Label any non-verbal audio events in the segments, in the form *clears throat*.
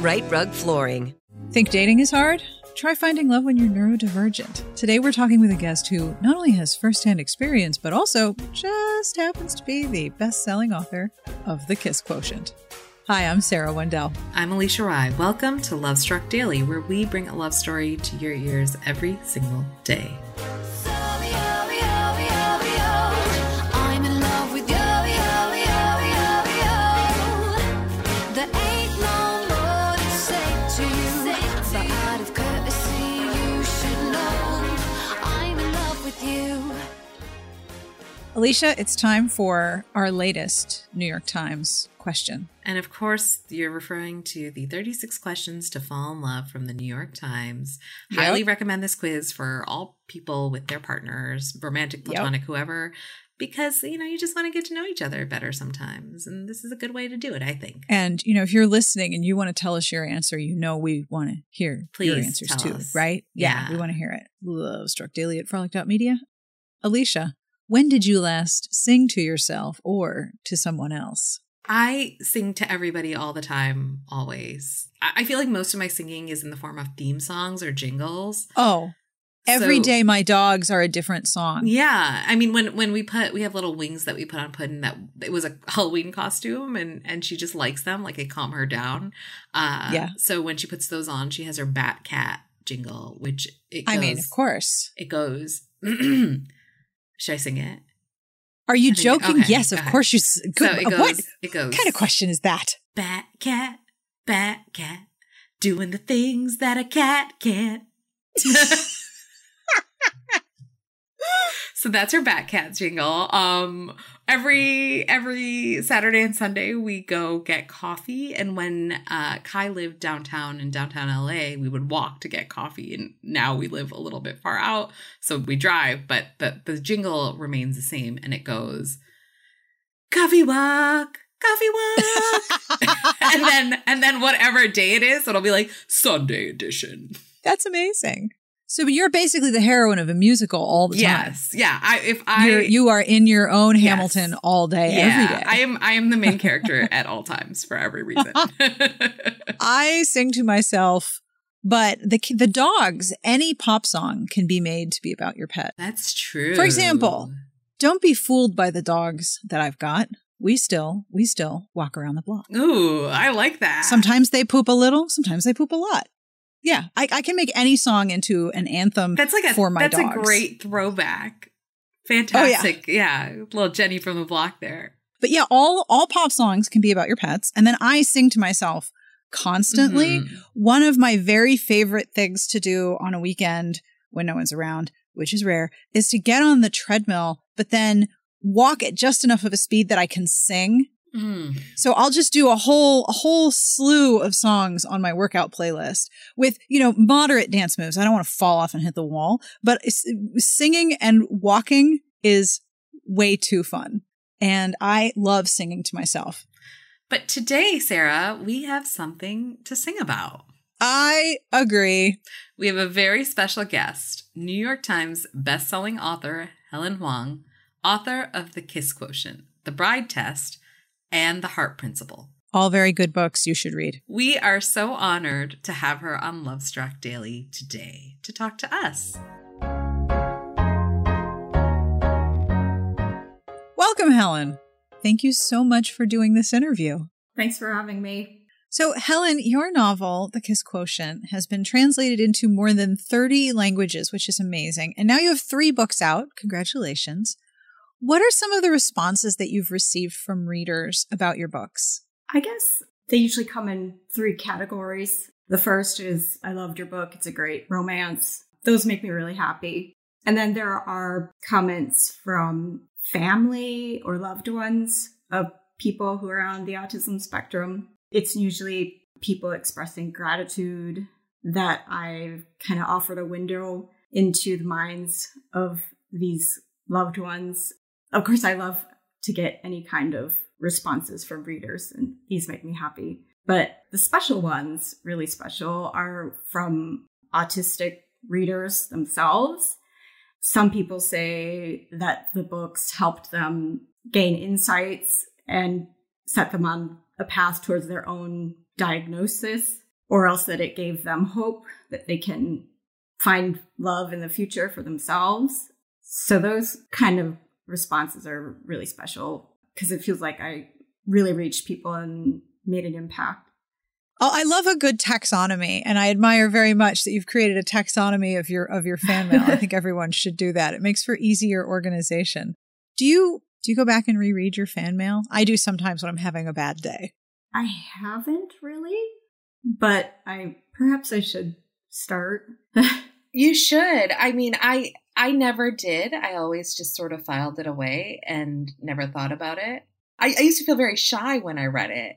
Rite Rug Flooring. Think dating is hard? Try finding love when you're neurodivergent. Today we're talking with a guest who not only has firsthand experience, but also just happens to be the best selling author of The Kiss Quotient. Hi, I'm Sarah Wendell. I'm Alisha Rai. Welcome to Love Struck Daily, where we bring a love story to your ears every single day. You. Alisha, it's time for our latest New York Times question. And of course, you're referring to the 36 questions to fall in love from the New York Times. Yep. Highly recommend this quiz for all people with their partners, romantic, Yep. platonic, whoever, because you know you just want to get to know each other better sometimes, and this is a good way to do it. I think. And, you know, if you're listening and you want to tell us your answer, you know we want to hear your answers too, us. right? Yeah, Yeah. we want to hear it. Love Struck Daily at Frolic.media. Alicia, when did you last sing to yourself or to someone else? I sing to everybody all the time, always. I feel like most of my singing is in the form of theme songs or jingles. Oh, every So- day my dogs are a different song. Yeah, I mean when when we put we have little wings that we put on Puddin that it was a Halloween costume and and she just likes them like they calm her down. Uh Yeah. So when she puts those on, she has her Bat Cat jingle, which it goes, I mean, of course. it goes. *clears throat* Should I sing it? Are you joking? okay, yes, of ahead. course you. s- So Good, it goes. what It goes. kind of question is that? Bat cat, bat cat, doing the things that a cat can't. *laughs* so that's her Batcat jingle. Um, every every Saturday and Sunday we go get coffee, and when uh, Kai lived downtown in downtown LA, we would walk to get coffee, and now we live a little bit far out, so we drive. But the the jingle remains the same, and it goes, "Coffee walk." Coffee walk, *laughs* and then and then whatever day it is, it'll be like Sunday edition. That's amazing. So you're basically the heroine of a musical all the time. Yes, yeah. I if I You're, you are in your own Yes. Hamilton all day, yeah, every day. I am I am the main *laughs* character at all times for every reason. *laughs* *laughs* I sing to myself But the the dogs, any pop song can be made to be about your pet. That's true. For example, don't be fooled by the dogs that I've got. We still, we still walk around the block. Ooh, I like that. Sometimes they poop a little, sometimes they poop a lot. Yeah, I, I can make any song into an anthem that's like a for my that's dogs. Oh, a great throwback. Fantastic. yeah. Little Jenny from the block there. But yeah, all all pop songs can be about your pets. And then I sing to myself constantly. Mhm. One of my very favorite things to do on a weekend when no one's around, which is rare, is to get on the treadmill, but then walk at just enough of a speed that I can sing. Mm. So I'll just do a whole a whole slew of songs on my workout playlist with, you know, moderate dance moves. I don't want to fall off and hit the wall, but singing and walking is way too fun. And I love singing to myself. But today, Sarah, we have something to sing about. I agree. We have a very special guest, New York Times bestselling author Helen Hoang, author of The Kiss Quotient, The Bride Test, and The Heart Principle. All very good books you should read. We are so honored to have her on Love Struck Daily today to talk to us. Welcome, Helen. Thank you so much for doing this interview. Thanks for having me. So, Helen, your novel, The Kiss Quotient, has been translated into more than 30 languages, which is amazing. And now you have three books out. Congratulations. What are some of the responses that you've received from readers about your books? I guess they usually come in three categories. The first is I loved your book. It's a great romance. Those make me really happy. And then there are comments from family or loved ones of people who are on the autism spectrum. It's usually people expressing gratitude that I've kind of offered a window into the minds of these loved ones. Of course, I love to get any kind of responses from readers, and these make me happy. But the special ones, really special, are from autistic readers themselves. Some people say that the books helped them gain insights and set them on a path towards their own diagnosis, or else that it gave them hope that they can find love in the future for themselves. So those kind of responses are really special because it feels like I really reached people and made an impact. Oh, I love a good taxonomy, and I admire very much that you've created a taxonomy of your of your fan mail. I think *laughs* everyone should do that. It makes for easier organization. Do you do you go back and reread your fan mail? I do sometimes when I'm having a bad day. I haven't really, but I perhaps I should start. *laughs* You should. I mean, I I never did. I always just sort of filed it away and never thought about it. I, I used to feel very shy when I read it.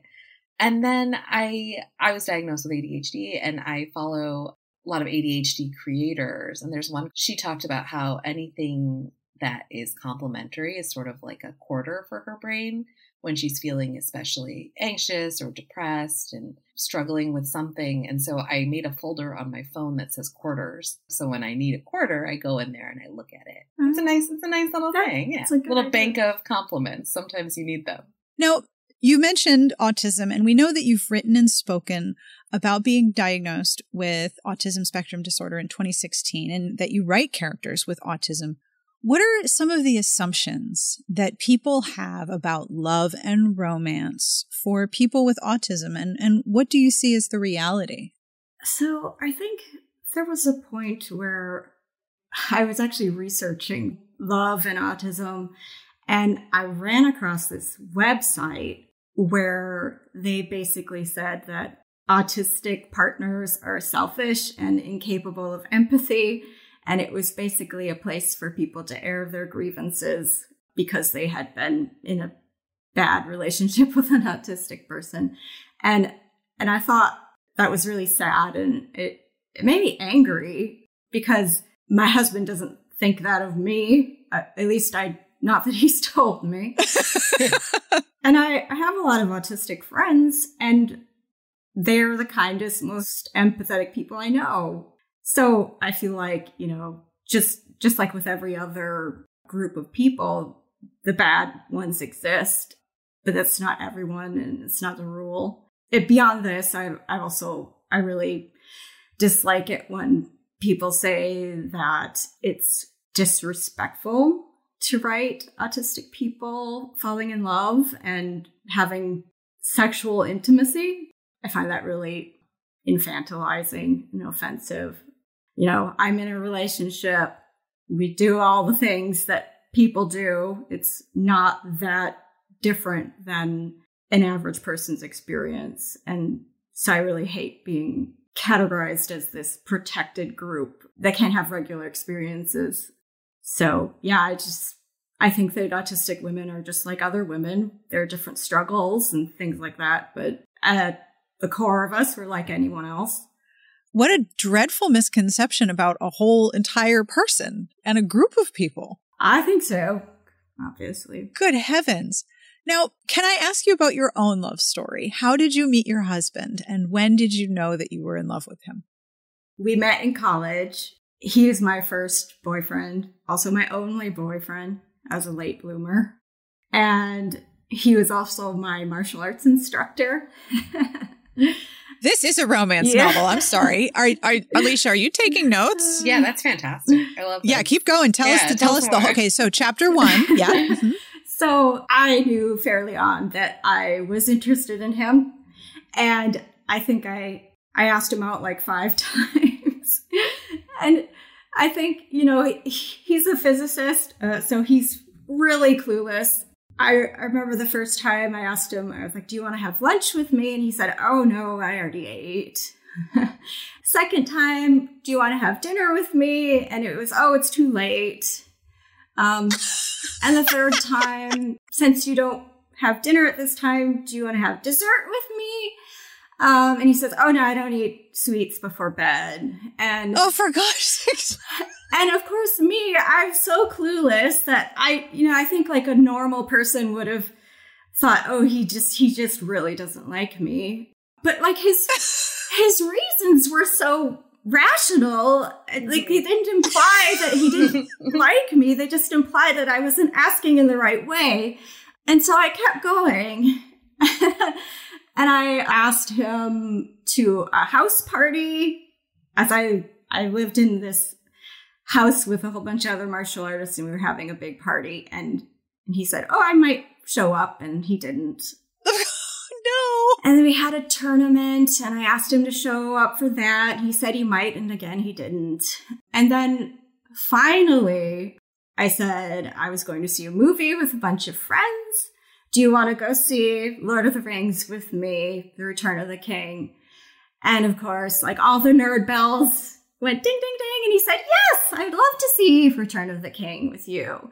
And then I I was diagnosed with ADHD and I follow a lot of ADHD creators and there's one she talked about how anything that is complementary is sort of like a quarter for her brain when she's feeling especially anxious or depressed and struggling with something. And so I made a folder on my phone that says quarters. So when I need a quarter, I go in there and I look at it. It's a mm-hmm. nice, it's a nice little That- thing. Yeah. a little idea. bank of compliments. Sometimes you need them. Now, you mentioned autism, and we know that you've written and spoken about being diagnosed with autism spectrum disorder in 2016 and that you write characters with autism. What are some of the assumptions that people have about love and romance for people with autism, and, and what do you see as the reality? So I think there was a point where I was actually researching love and autism, and I ran across this website where they basically said that autistic partners are selfish and incapable of empathy. And it was basically a place for people to air their grievances because they had been in a bad relationship *laughs* with an autistic person. And and I thought that was really sad and it, it made me angry because my husband doesn't think that of me. Uh, at least I not that he's *laughs* told me. *laughs* and I, I have a lot of autistic friends and they're the kindest, most empathetic people I know. So I feel like, you know, just just like with every other group of people, the bad ones exist, but that's not everyone and it's not the rule. It, beyond this, I I also I really dislike it when people say that it's disrespectful to write autistic people falling in love and having sexual intimacy. I find that really infantilizing and offensive. You know, I'm in a relationship. We do all the things that people do. It's not that different than an average person's experience. And so I really hate being categorized as this protected group that can't have regular experiences. So, yeah, I just I think that autistic women are just like other women. There are different struggles and things like that, but at the core of us, we're like anyone else. What a dreadful misconception about a whole entire person and a group of people. I think so, obviously. Good heavens. Now, can I ask you about your own love story? How did you meet your husband and when did you know that you were in love with him? We met in college. He was my first boyfriend, also my only boyfriend as a late bloomer. And he was also my martial arts instructor. *laughs* This is a romance Yeah. novel. I'm sorry. *laughs* Are, are Alisha, are you taking notes? Yeah, that's fantastic. I love. Yeah, keep going. Tell us Yeah, to tell tell us us the more. okay. So chapter one, *laughs* yeah, mhm. So I knew fairly on that I was interested in him. And I think I I asked him out like five *laughs* times. and I think, you know, he- he's a physicist, uh, so he's really clueless. I, remember the first time I asked him, I was like, Do you want to have lunch with me? And he said, Oh, no, I already ate. *laughs* Second time, Do you want to have dinner with me? And it was, Oh, it's too late. Um, and the third time, since you don't have dinner at this time, do you want to have dessert with me? Um, and he says, Oh, no, I don't eat sweets before bed. And Oh, for gosh sakes. *laughs* and of course, me, I'm so clueless that I, you know, I think like a normal person would have thought, oh, he just, he just really doesn't like me. But like his, *laughs* his reasons were so rational. Like they didn't imply that he didn't *laughs* like me. They just implied that I wasn't asking in the right way. And so I kept going. And I asked him to a house party as I, I lived in this house with a whole bunch of other martial artists and we were having a big party and, and he said, Oh, I might show up and he didn't. *laughs* no. And then we had a tournament and I asked him to show up for that. He said he might and again he didn't. And then finally I said I was going to see a movie with a bunch of friends. Do you want to go see Lord of the Rings with me, The Return of the King? And of course, like all the nerd bells went ding, ding, ding. And he said, Yes, I'd love to see Return of the King with you.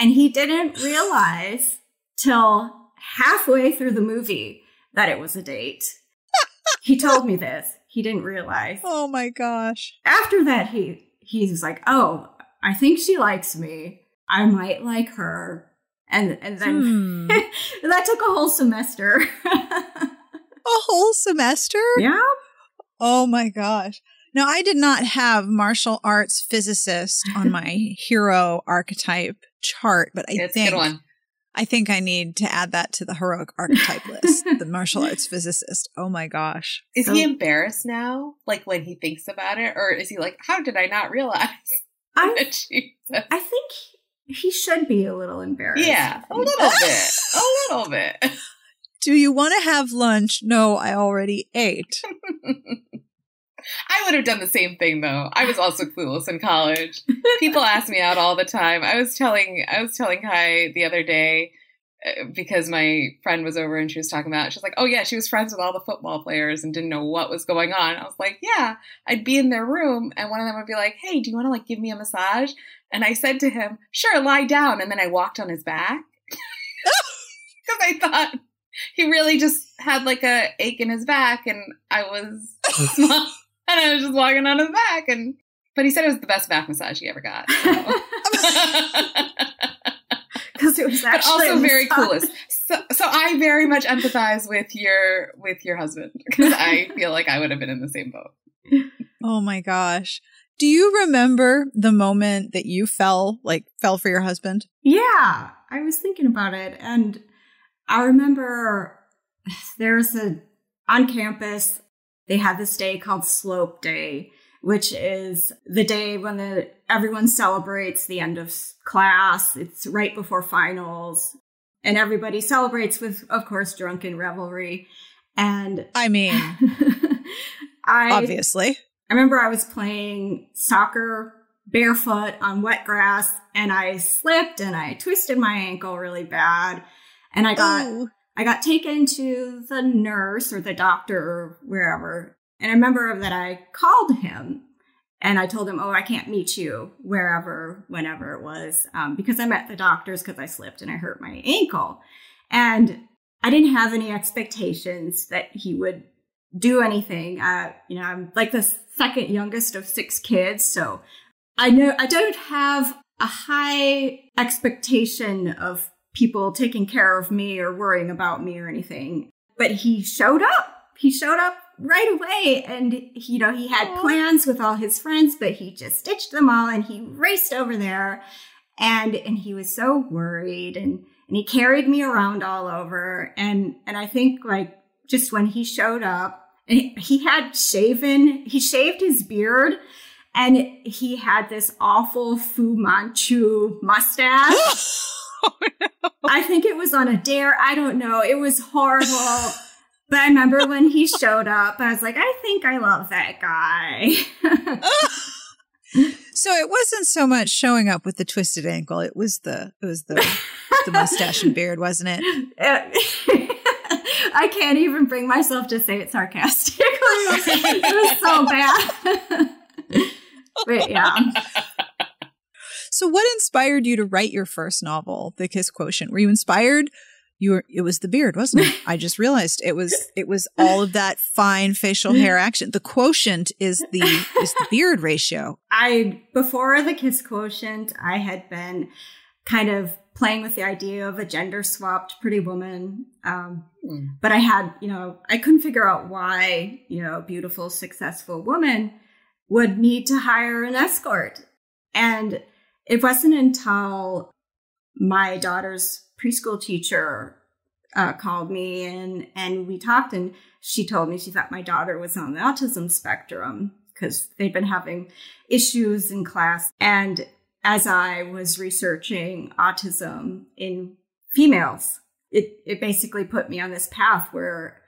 And he didn't realize till halfway through the movie that it was a date. *laughs* he told me this. He didn't realize. Oh my gosh. After that, he he's like, "Oh, I think she likes me. I might like her." And and then *laughs* Hmm. that took a whole semester. *laughs* A whole semester? yeah. Oh my gosh. Now, I did not have martial arts physicist on *laughs* my hero archetype chart, but I think good one. I think I need to add that to the heroic archetype list. The martial arts physicist. Oh my gosh. Is So- he embarrassed now? Like when he thinks about it, or is he like, "How did I not realize I that she?" said-" I think he should be a little embarrassed. Yeah, a little bit, *laughs* a little bit. Do you want to have lunch? No, I already ate. *laughs* I would have done the same thing though. I was also clueless in college. *laughs* People ask me out all the time. I was telling I was telling Kai the other day Uh, because my friend was over and she was talking about. She's like, "Oh yeah, she was friends with all the football players and didn't know what was going on." I was like, "Yeah." I'd be in their room and one of them would be like, "Hey, do you want to like give me a massage?" And I said to him, "Sure, lie down." And then I walked on his back *laughs* because I thought he really just had like a ache in his back, and I was *laughs* small, and I was just walking on his back, and but he said it was the best back massage he ever got. so. *laughs* because *laughs* it was but also very massage. coolest. So, so I very much empathize with your with your husband because I *laughs* feel like I would have been in the same boat. Oh my gosh. Do you remember the moment that you fell, like fell for your husband? Yeah, I was thinking about it, and I remember *sighs* there's a on campus they had this day called Slope Day, which is the day when the everyone celebrates the end of class. It's right before finals, and everybody celebrates with, of course, drunken revelry. And I mean, *laughs* I obviously. I remember I was playing soccer barefoot on wet grass and I slipped and I twisted my ankle really bad. And I got Ooh. I got taken to the nurse or the doctor or wherever. And I remember that I called him and I told him, Oh, I can't meet you wherever, whenever it was, um, because I'm at the doctor's because I slipped and I hurt my ankle. And I didn't have any expectations that he would do anything. Uh, you know, I'm like the second youngest of six kids. So I know I don't have a high expectation of people taking care of me or worrying about me or anything. But he showed up. He showed up right away and you know he had plans with all his friends but he just ditched them all and he raced over there and and he was so worried and and he carried me around all over and and I think like just when he showed up and he, he had shaven he shaved his beard and he had this awful Fu Manchu mustache. *laughs* Oh, I think it was on a dare. I don't know. It was horrible. *laughs* but I remember when he showed up, I was like, I think I love that guy. *laughs* So it wasn't so much showing up with the twisted ankle. It was the it was the the mustache and beard, wasn't it? *laughs* I can't even bring myself to say it sarcastically. It was, it was so bad. *laughs* but yeah. So what inspired you to write your first novel, The Kiss Quotient? Were you inspired? You were it was the beard, wasn't it? I just realized it was it was all of that fine facial hair action. The quotient is the is the beard ratio. I before the kiss quotient, I had been kind of playing with the idea of a gender swapped pretty woman. Um, But I had, you know, I couldn't figure out why, you know, a beautiful, successful woman would need to hire an escort. And it wasn't until my daughter's preschool teacher uh, called me and and we talked and she told me she thought my daughter was on the autism spectrum because they'd been having issues in class. And as i was researching autism in females it it basically put me on this path where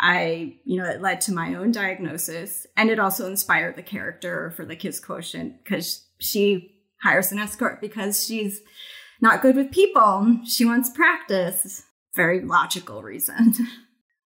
i you know it led to my own diagnosis and it also inspired the character for the kiss quotient because she hires an escort because she's not good with people. She wants practice. Very logical reason. *laughs*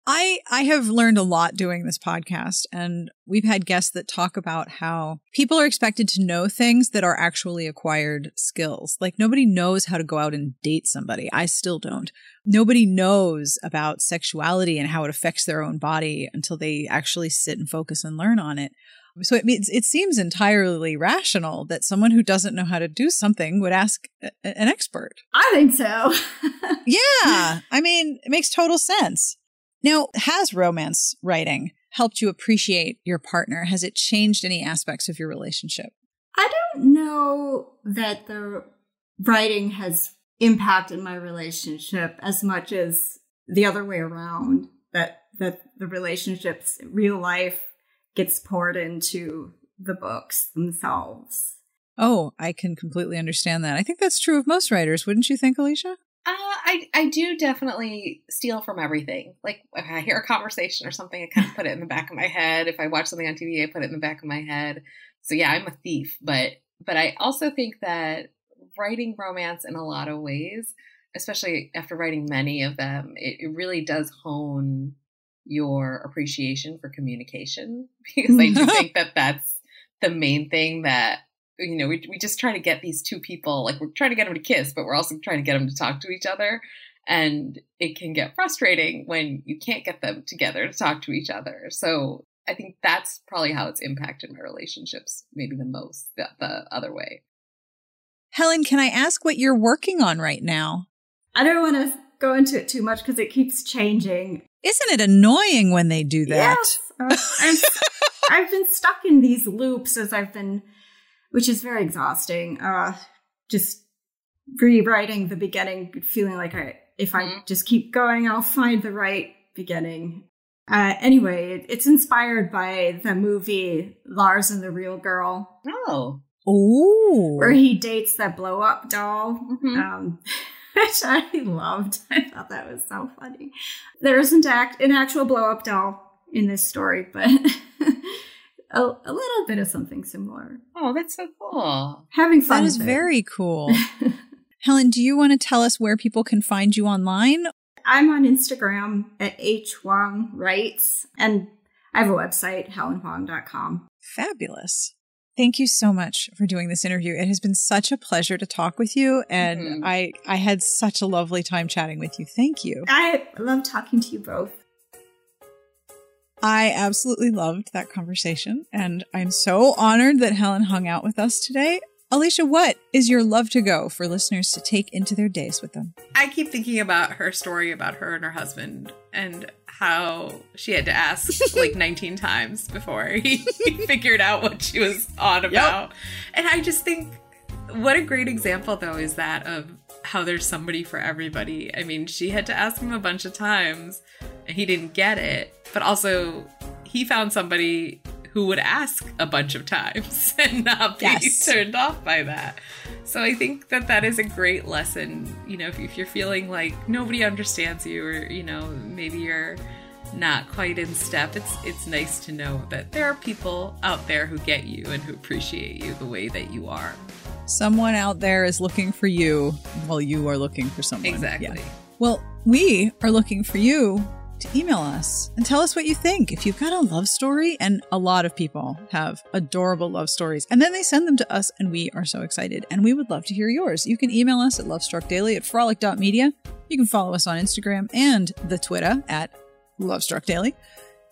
I I have learned a lot doing this podcast and we've had guests that talk about how people are expected to know things that are actually acquired skills. Like nobody knows how to go out and date somebody. I still don't. Nobody knows about sexuality and how it affects their own body until they actually sit and focus and learn on it. So it means it seems entirely rational that someone who doesn't know how to do something would ask a- an expert. I think so. *laughs* *laughs* Yeah, I mean, it makes total sense. Now, has romance writing helped you appreciate your partner? Has it changed any aspects of your relationship? I don't know that the writing has impacted my relationship as much as the other way around. That that the relationships, real life, gets poured into the books themselves. Oh, I can completely understand that. I think that's true of most writers, wouldn't you think, Alisha? Uh, I I do definitely steal from everything. Like if I hear a conversation or something, I kind of put it in the back of my head. If I watch something on TV, I put it in the back of my head. So yeah, I'm a thief, but but I also think that writing romance in a lot of ways, especially after writing many of them, it, it really does hone your appreciation for communication *laughs* because I do *laughs* think that that's the main thing that you know we we just try to get these two people like we're trying to get them to kiss but we're also trying to get them to talk to each other. And it can get frustrating when you can't get them together to talk to each other. So i think that's probably how it's impacted my relationships maybe the most the, the other way. Helen, can I ask what you're working on right now? I don't want to go into it too much because it keeps changing. Isn't it annoying when they do that? Yes, uh, I'm, *laughs* I've been stuck in these loops as I've been, which is very exhausting. Uh, just rewriting the beginning, feeling like I, if I Mhm. just keep going, I'll find the right beginning. Uh, anyway, it's inspired by the movie Lars and the Real Girl, Oh. Ooh. where he dates that blow up doll, Mhm. um, *laughs* which I loved. *laughs* I thought that was so funny. There isn't act an actual blow up doll in this story, but *laughs* a, a little bit of something similar. Oh, that's so cool. Having fun. That is very cool. Helen, do you want to tell us where people can find you online? I'm on Instagram at H Hoang Writes, and I have a website, helenhoang.com. Fabulous. Thank you so much for doing this interview. It has been such a pleasure to talk with you and Mhm. I I had such a lovely time chatting with you. Thank you. I love talking to you both. I absolutely loved that conversation and I'm so honored that Helen hung out with us today. Alisha, what is your love to go for listeners to take into their days with them? I keep thinking about her story about her and her husband and how she had to ask like *laughs* 19 times before he *laughs* figured out what she was on about. And I just think what a great example though is that of how there's somebody for everybody. I mean, she had to ask him a bunch of times and he didn't get it, but also he found somebody who would ask a bunch of times *laughs* and not be Yes. turned off by that. So I think that that is a great lesson. You know, if, if you're feeling like nobody understands you, or you know, maybe you're not quite in step, it's it's nice to know that there are people out there who get you and who appreciate you the way that you are. Someone out there is looking for you while you are looking for someone. Exactly. Yeah. Well, we are looking for you to email us and tell us what you think. If you've got a love story, and a lot of people have adorable love stories, and then they send them to us, and we are so excited. And we would love to hear yours. You can email us at lovestruckdaily at frolic.media. You can follow us on Instagram and the Twitter at lovestruckdaily.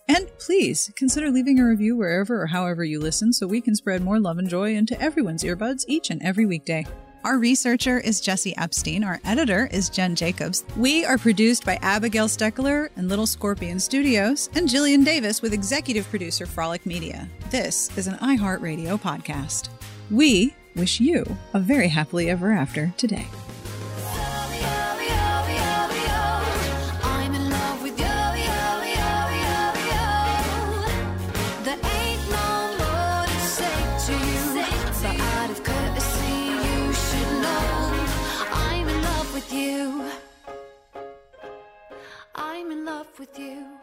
And please consider leaving a review wherever or however you listen so we can spread more love and joy into everyone's earbuds each and every weekday. Our researcher is Jesse Epstein. Our editor is Jen Jacobs. We are produced by Abigail Steckler and Little Scorpion Studios and Jillian Davis with executive producer Frolic Media. This is an iHeartRadio podcast. We wish you a very happily ever after today. with you.